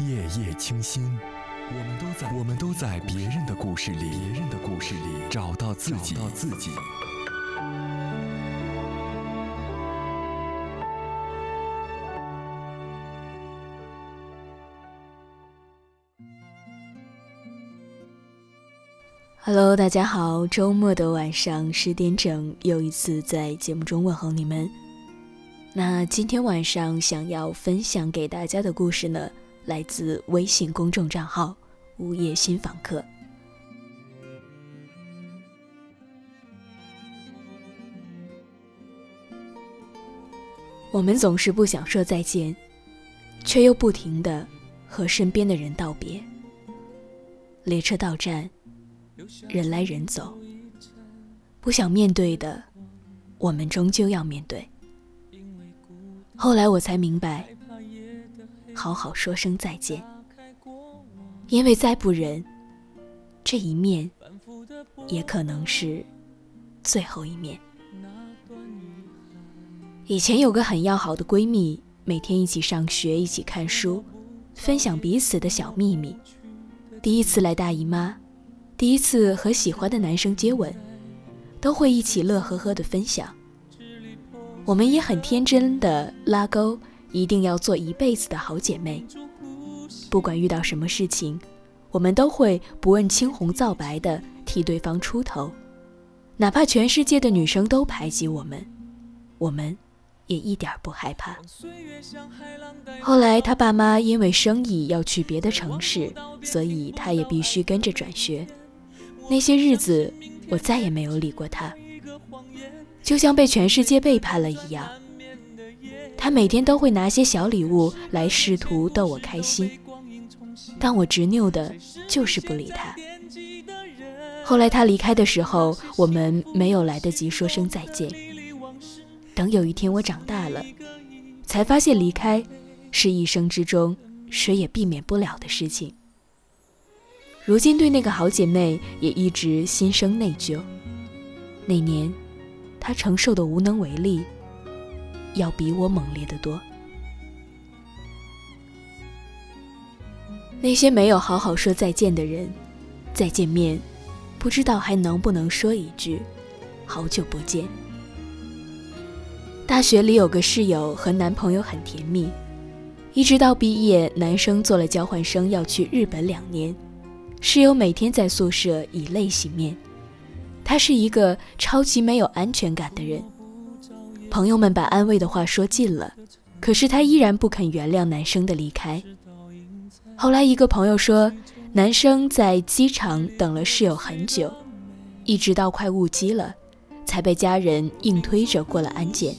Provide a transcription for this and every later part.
夜夜清心，我们都在我们都在别人的故事里，别人的故事里找到自己，找到自己。Hello，大家好，周末的晚上十点整，又一次在节目中问候你们。那今天晚上想要分享给大家的故事呢，来自微信公众账号“午夜新访客”。我们总是不想说再见，却又不停的和身边的人道别。列车到站，人来人走，不想面对的，我们终究要面对。后来我才明白，好好说声再见，因为再不忍，这一面也可能是最后一面。以前有个很要好的闺蜜，每天一起上学，一起看书，分享彼此的小秘密。第一次来大姨妈，第一次和喜欢的男生接吻，都会一起乐呵呵的分享。我们也很天真的拉钩，一定要做一辈子的好姐妹。不管遇到什么事情，我们都会不问青红皂白的替对方出头，哪怕全世界的女生都排挤我们，我们也一点不害怕。后来他爸妈因为生意要去别的城市，所以他也必须跟着转学。那些日子，我再也没有理过他。就像被全世界背叛了一样，他每天都会拿些小礼物来试图逗我开心，但我执拗的就是不理他。后来他离开的时候，我们没有来得及说声再见。等有一天我长大了，才发现离开是一生之中谁也避免不了的事情。如今对那个好姐妹也一直心生内疚。那年。他承受的无能为力，要比我猛烈的多。那些没有好好说再见的人，再见面，不知道还能不能说一句“好久不见”。大学里有个室友和男朋友很甜蜜，一直到毕业，男生做了交换生要去日本两年，室友每天在宿舍以泪洗面。他是一个超级没有安全感的人，朋友们把安慰的话说尽了，可是他依然不肯原谅男生的离开。后来一个朋友说，男生在机场等了室友很久，一直到快误机了，才被家人硬推着过了安检。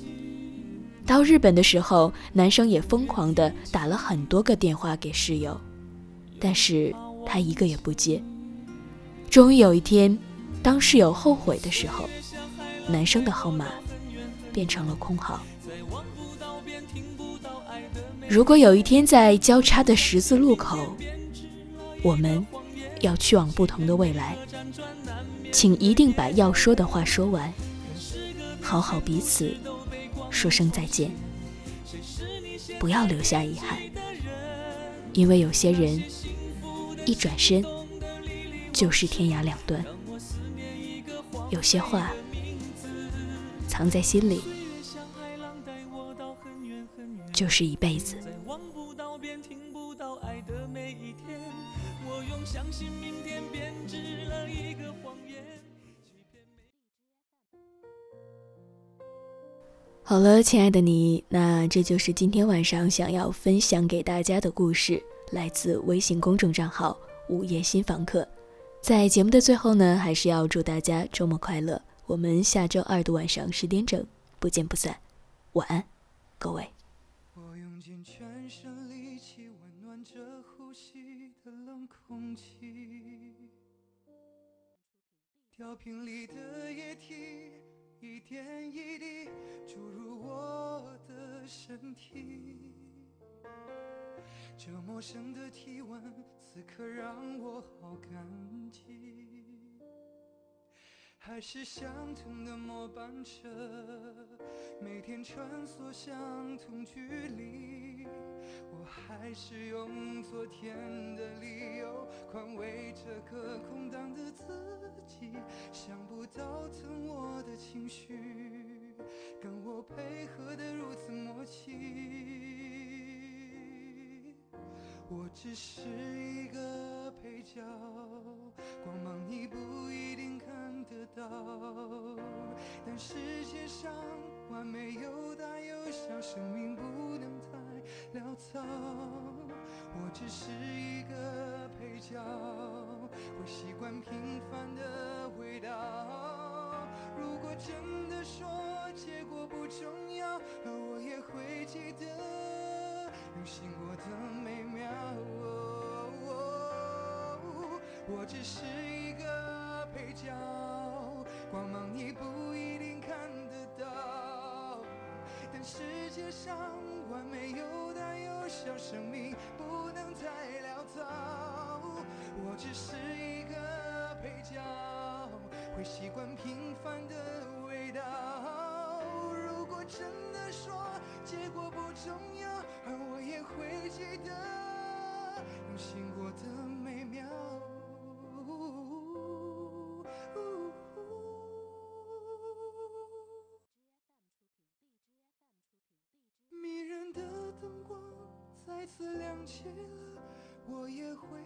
到日本的时候，男生也疯狂地打了很多个电话给室友，但是他一个也不接。终于有一天。当室友后悔的时候，男生的号码变成了空号。如果有一天在交叉的十字路口，我们要去往不同的未来，请一定把要说的话说完，好好彼此说声再见，不要留下遗憾，因为有些人一转身就是天涯两端。有些话藏在心里，就是一辈子。好了，亲爱的你，那这就是今天晚上想要分享给大家的故事，来自微信公众账号“午夜新房客”。在节目的最后呢，还是要祝大家周末快乐。我们下周二的晚上十点整不见不散。晚安，各位。我用尽全身力气温暖着呼吸的冷空气，吊瓶里的液体一点一滴注入我的身体。这陌生的体温，此刻让我好感。还是相同的末班车，每天穿梭相同距离。我还是用昨天的理由宽慰这个空荡的自己。想不到疼我的情绪，跟我配合的如此默契。我只是一个配角，光芒你不到。但世界上完美有大有小，生命不能太潦草。我只是一个配角，会习惯平凡的味道。如果真的说结果不重要，而我也会记得用心过的美妙。我只是，光芒你不一定看得到。但世界上完美有大有小，生命不能太潦草。我只是一个配角，会习惯平凡的味道。如果真的说结果不重要，而我也会记得用心过的想起了，我也会